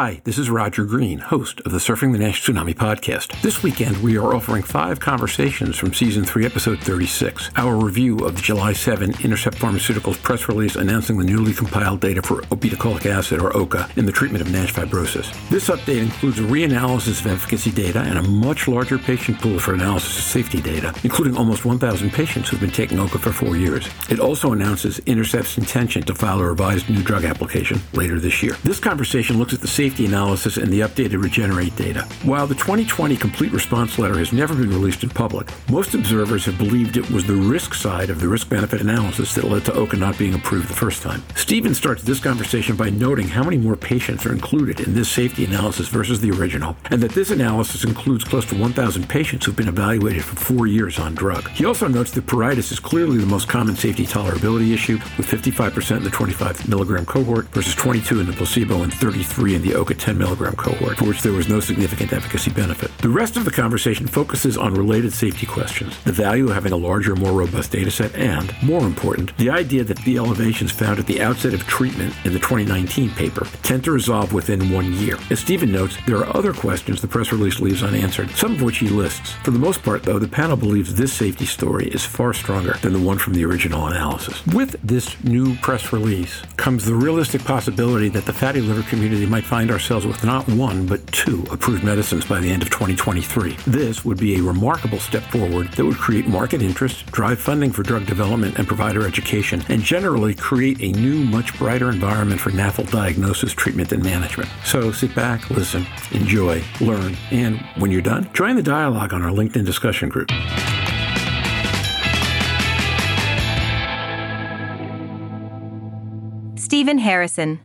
Hi, this is Roger Green, host of the Surfing the Nash Tsunami podcast. This weekend, we are offering five conversations from season three, episode 36, our review of the July 7 Intercept Pharmaceuticals press release announcing the newly compiled data for obeticholic acid, or OCA, in the treatment of NASH fibrosis. This update includes a reanalysis of efficacy data and a much larger patient pool for analysis of safety data, including almost 1,000 patients who've been taking OCA for four years. It also announces Intercept's intention to file a revised new drug application later this year. This conversation looks at the safety analysis and the updated Regenerate data. While the 2020 complete response letter has never been released in public, most observers have believed it was the risk side of the risk benefit analysis that led to OCA not being approved the first time. Stephen starts this conversation by noting how many more patients are included in this safety analysis versus the original, and that this analysis includes close to 1,000 patients who've been evaluated for four years on drug. He also notes that pruritus is clearly the most common safety tolerability issue, with 55% in the 25 milligram cohort versus 22 in the placebo and 33 in the OCA 10 milligram cohort, for which there was no significant efficacy benefit. The rest of the conversation focuses on related safety questions, the value of having a larger, more robust data set, and, more important, the idea that the elevations found at the outset of treatment in the 2019 paper tend to resolve within one year. As Stephen notes, there are other questions the press release leaves unanswered, some of which he lists. For the most part, though, the panel believes this safety story is far stronger than the one from the original analysis. With this new press release comes the realistic possibility that the fatty liver community might find find ourselves with not one, but two approved medicines by the end of 2023. This would be a remarkable step forward that would create market interest, drive funding for drug development and provider education, and generally create a new, much brighter environment for NAFL diagnosis, treatment, and management. So sit back, listen, enjoy, learn, and when you're done, join the dialogue on our LinkedIn discussion group. Stephen Harrison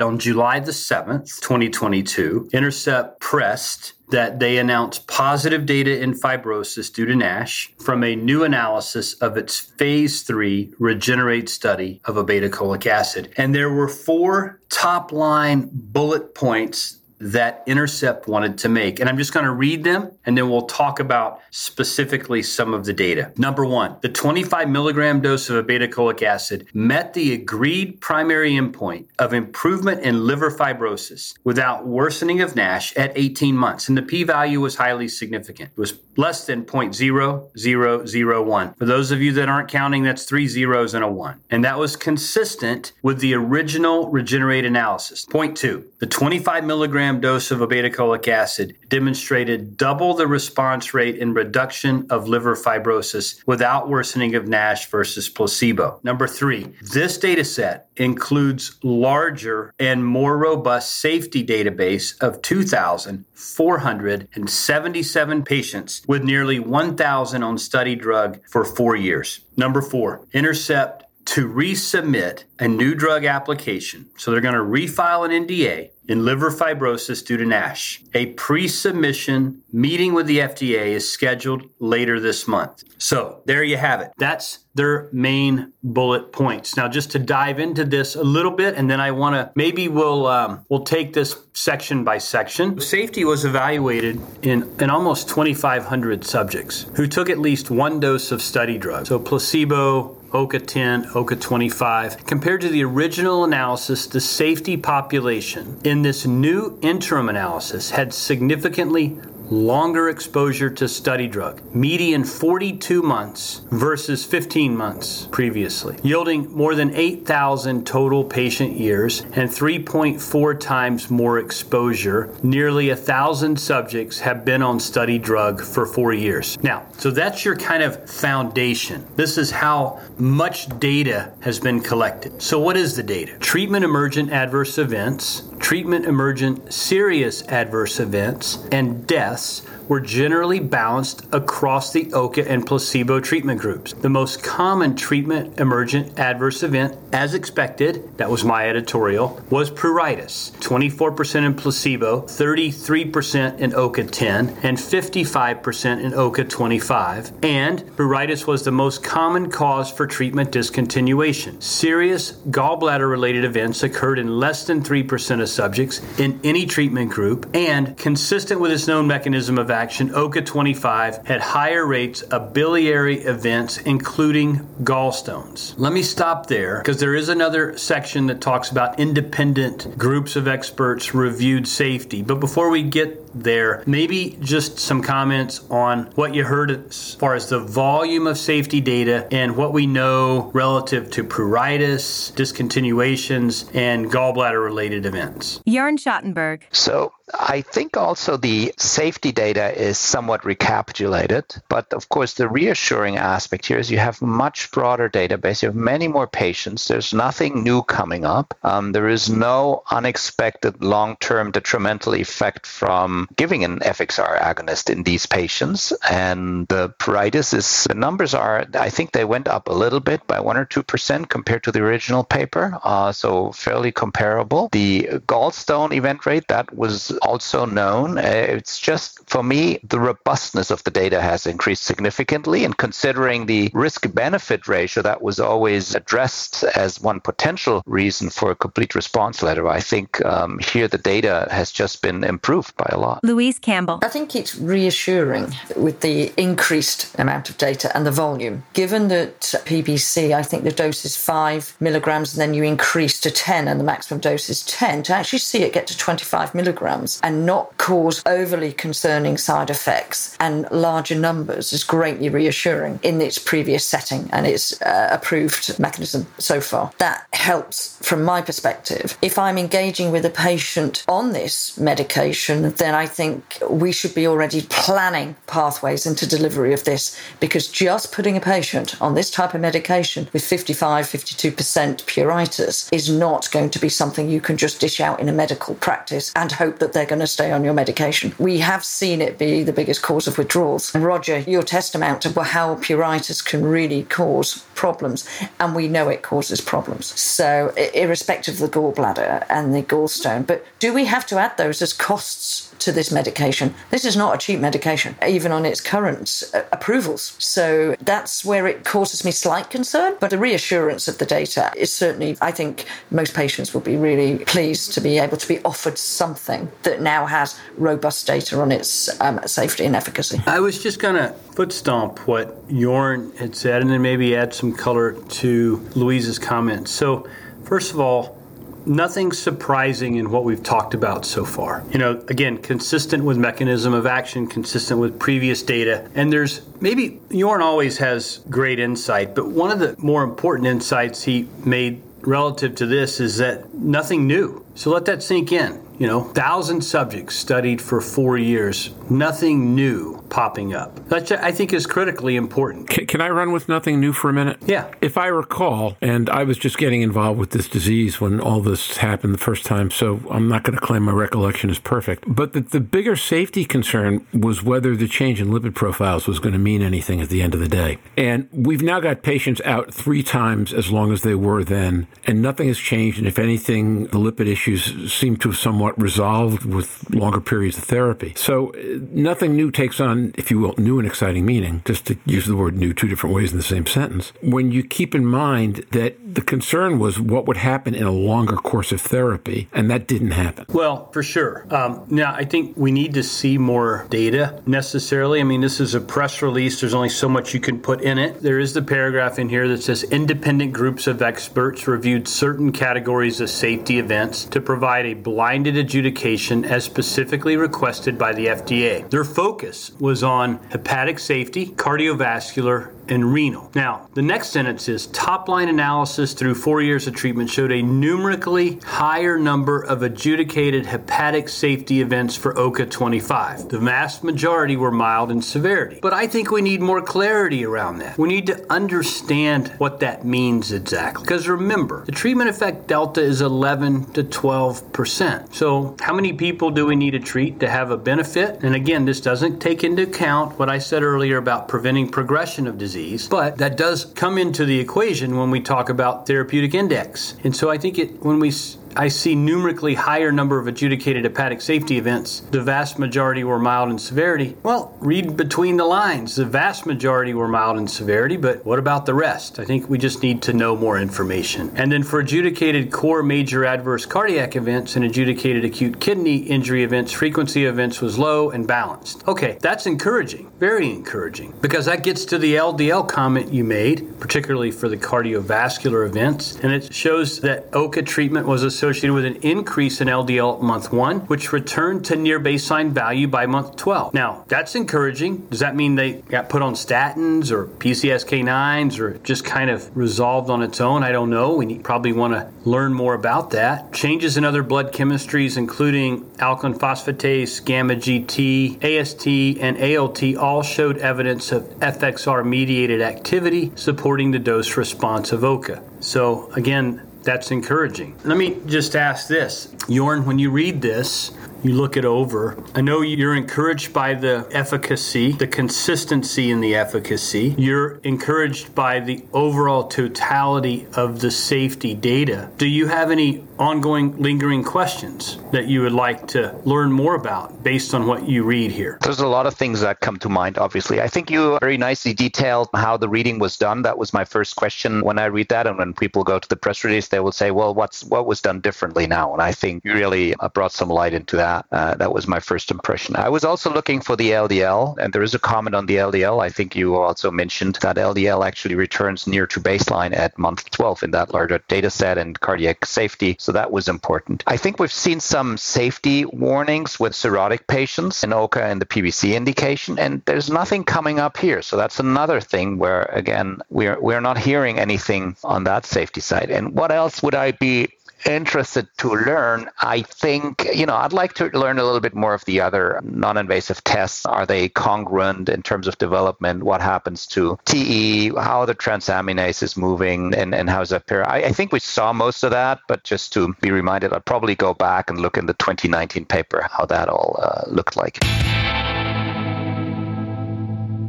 on July the 7th, 2022, Intercept pressed that they announced positive data in fibrosis due to NASH from a new analysis of its phase three Regenerate study of a obeticholic acid. And there were four top line bullet points that Intercept wanted to make. And I'm just going to read them and then we'll talk about specifically some of the data. Number one, the 25 milligram dose of obeticholic acid met the agreed primary endpoint of improvement in liver fibrosis without worsening of NASH at 18 months. And the p value was highly significant. It was less than 0.0001. For those of you that aren't counting, that's three zeros and a one. And that was consistent with the original Regenerate analysis. Point two, the 25 milligram milligram dose of obeticholic acid demonstrated double the response rate in reduction of liver fibrosis without worsening of NASH versus placebo. Number three, this data set includes larger and more robust safety database of 2,477 patients with nearly 1,000 on study drug for four years. Number four, Intercept to resubmit a new drug application. So they're going to refile an NDA in liver fibrosis due to NASH. A pre submission meeting with the FDA is scheduled later this month. So there you have it. That's their main bullet points. Now, just to dive into this a little bit, and then I want to maybe we'll um, we'll take this section by section. Safety was evaluated in, in almost 2,500 subjects who took at least one dose of study drug. So placebo, OCA 10, OCA 25. Compared to the original analysis, the safety population in this new interim analysis had significantly longer exposure to study drug, median 42 months versus 15 months previously, yielding more than 8,000 total patient years and 3.4 times more exposure. Nearly a thousand subjects have been on study drug for four years. Now, so that's your kind of foundation. This is how much data has been collected. So, what is the data? Treatment emergent adverse events, treatment emergent serious adverse events, and deaths were generally balanced across the OCA and placebo treatment groups. The most common treatment emergent adverse event, as expected, that was my editorial, was pruritus 24% in placebo, 33% in OCA 10, and 55% in OCA 25. And pruritus was the most common cause for treatment discontinuation. Serious gallbladder related events occurred in less than 3% of subjects in any treatment group, and consistent with its known mechanism of action, OCA 25 had higher rates of biliary events, including gallstones. Let me stop there because there is another section that talks about independent groups of experts reviewed safety. But before we get there, maybe just some comments on what you heard as far as the volume of safety data and what we know relative to pruritus, discontinuations, and gallbladder related events. Jörn Schattenberg. So I think also the safety data is somewhat recapitulated, but of course the reassuring aspect here is you have much broader database. You have many more patients. There's nothing new coming up. Um, there is no unexpected long-term detrimental effect from giving an FXR agonist in these patients. And the pruritus is the numbers are I think they went up a little bit by one or two percent compared to the original paper, uh, so fairly comparable. The gallstone event rate that was also known. Uh, it's just, for me, the robustness of the data has increased significantly. And considering the risk benefit ratio that was always addressed as one potential reason for a complete response letter, I think um, here the data has just been improved by a lot. Louise Campbell. I think it's reassuring with the increased amount of data and the volume. Given that PBC, I think the dose is five milligrams and then you increase to 10 and the maximum dose is 10, to actually see it get to 25 milligrams and not cause overly concerning side effects and larger numbers is greatly reassuring in its previous setting and its uh, approved mechanism so far. That helps from my perspective. If I'm engaging with a patient on this medication, then I think we should be already planning pathways into delivery of this because just putting a patient on this type of medication with 55, 52% pruritus is not going to be something you can just dish out in a medical practice and hope that they're going to stay on your medication. We have seen it be the biggest cause of withdrawals. And Roger, your testament to how pruritus can really cause problems, and we know it causes problems. So, irrespective of the gallbladder and the gallstone, but do we have to add those as costs to this medication. This is not a cheap medication, even on its current uh, approvals. So that's where it causes me slight concern. But the reassurance of the data is certainly, I think most patients will be really pleased to be able to be offered something that now has robust data on its um, safety and efficacy. I was just going to foot stomp what Jörn had said and then maybe add some color to Louise's comments. So, first of all, nothing surprising in what we've talked about so far. You know, again, consistent with mechanism of action, consistent with previous data. And there's maybe Jörn always has great insight, but one of the more important insights he made relative to this is that nothing new. So let that sink in. You know, thousand subjects studied for four years, nothing new popping up. That I think is critically important. Can, can, I run with nothing new for a minute? Yeah. If I recall, and I was just getting involved with this disease when all this happened the first time, so I'm not going to claim my recollection is perfect. But the, the bigger safety concern was whether the change in lipid profiles was going to mean anything at the end of the day. And we've now got patients out three times as long as they were then, and nothing has changed. And if anything, the lipid issues seem to have somewhat resolved with longer periods of therapy. So uh, nothing new takes on if you will, new and exciting meaning, just to use the word new two different ways in the same sentence, when you keep in mind that the concern was what would happen in a longer course of therapy, and that didn't happen. Well, for sure. Um, now, I think we need to see more data necessarily. I mean, this is a press release, there's only so much you can put in it. There is the paragraph in here that says independent groups of experts reviewed certain categories of safety events to provide a blinded adjudication as specifically requested by the FDA. Their focus was on hepatic safety, cardiovascular, and renal. Now, the next sentence is top line analysis through four years of treatment showed a numerically higher number of adjudicated hepatic safety events for OCA 25. The vast majority were mild in severity. But I think we need more clarity around that. We need to understand what that means exactly. Because remember, the treatment effect delta is 11 to 12%. So, how many people do we need to treat to have a benefit? And again, this doesn't take into account what I said earlier about preventing progression of disease disease, but that does come into the equation when we talk about therapeutic index. And so I think it when we I see numerically higher number of adjudicated hepatic safety events. The vast majority were mild in severity. Well, read between the lines. The vast majority were mild in severity, but what about the rest? I think we just need to know more information. And then for adjudicated core major adverse cardiac events and adjudicated acute kidney injury events, frequency of events was low and balanced. Okay, that's encouraging, very encouraging, because that gets to the LDL comment you made, particularly for the cardiovascular events, and it shows that OCA treatment was associated with an increase in LDL month one, which returned to near baseline value by month 12. Now, that's encouraging. Does that mean they got put on statins or PCSK9s or just kind of resolved on its own? I don't know. We probably want to learn more about that. Changes in other blood chemistries, including alkaline phosphatase, gamma GT, AST, and ALT, all showed evidence of FXR mediated activity supporting the dose response of OCA. So, again, that's encouraging. Let me just ask this Jörn, when you read this, you look it over. I know you're encouraged by the efficacy, the consistency in the efficacy. You're encouraged by the overall totality of the safety data. Do you have any ongoing lingering questions that you would like to learn more about based on what you read here? There's a lot of things that come to mind, obviously. I think you very nicely detailed how the reading was done. That was my first question when I read that. And when people go to the press release, they will say, well, what's what was done differently now? And I think you really uh, brought some light into that. Uh, that was my first impression. I was also looking for the LDL, and there is a comment on the LDL. I think you also mentioned that LDL actually returns near to baseline at month 12 in that larger data set and cardiac safety. So that was important. I think we've seen some safety warnings with cirrhotic patients in OCA and the PBC indication, and there's nothing coming up here. So that's another thing where, again, we're, we're not hearing anything on that safety side. And what else would I be interested to learn, I think, you know, I'd like to learn a little bit more of the other non invasive tests. Are they congruent in terms of development? What happens to TE? How the transaminase is moving and, and how's that pair? I, I think we saw most of that, but just to be reminded, I'll probably go back and look in the 2019 paper how that all uh, looked like.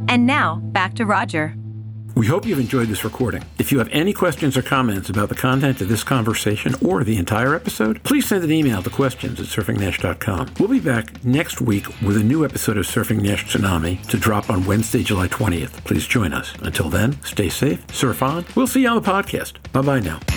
And now, back to Roger. We hope you've enjoyed this recording. If you have any questions or comments about the content of this conversation or the entire episode, please send an email to questions at surfingnash.com. We'll be back next week with a new episode of Surfing Nash Tsunami to drop on Wednesday, July 20th. Please join us. Until then, stay safe, surf on. We'll see you on the podcast. Bye bye now.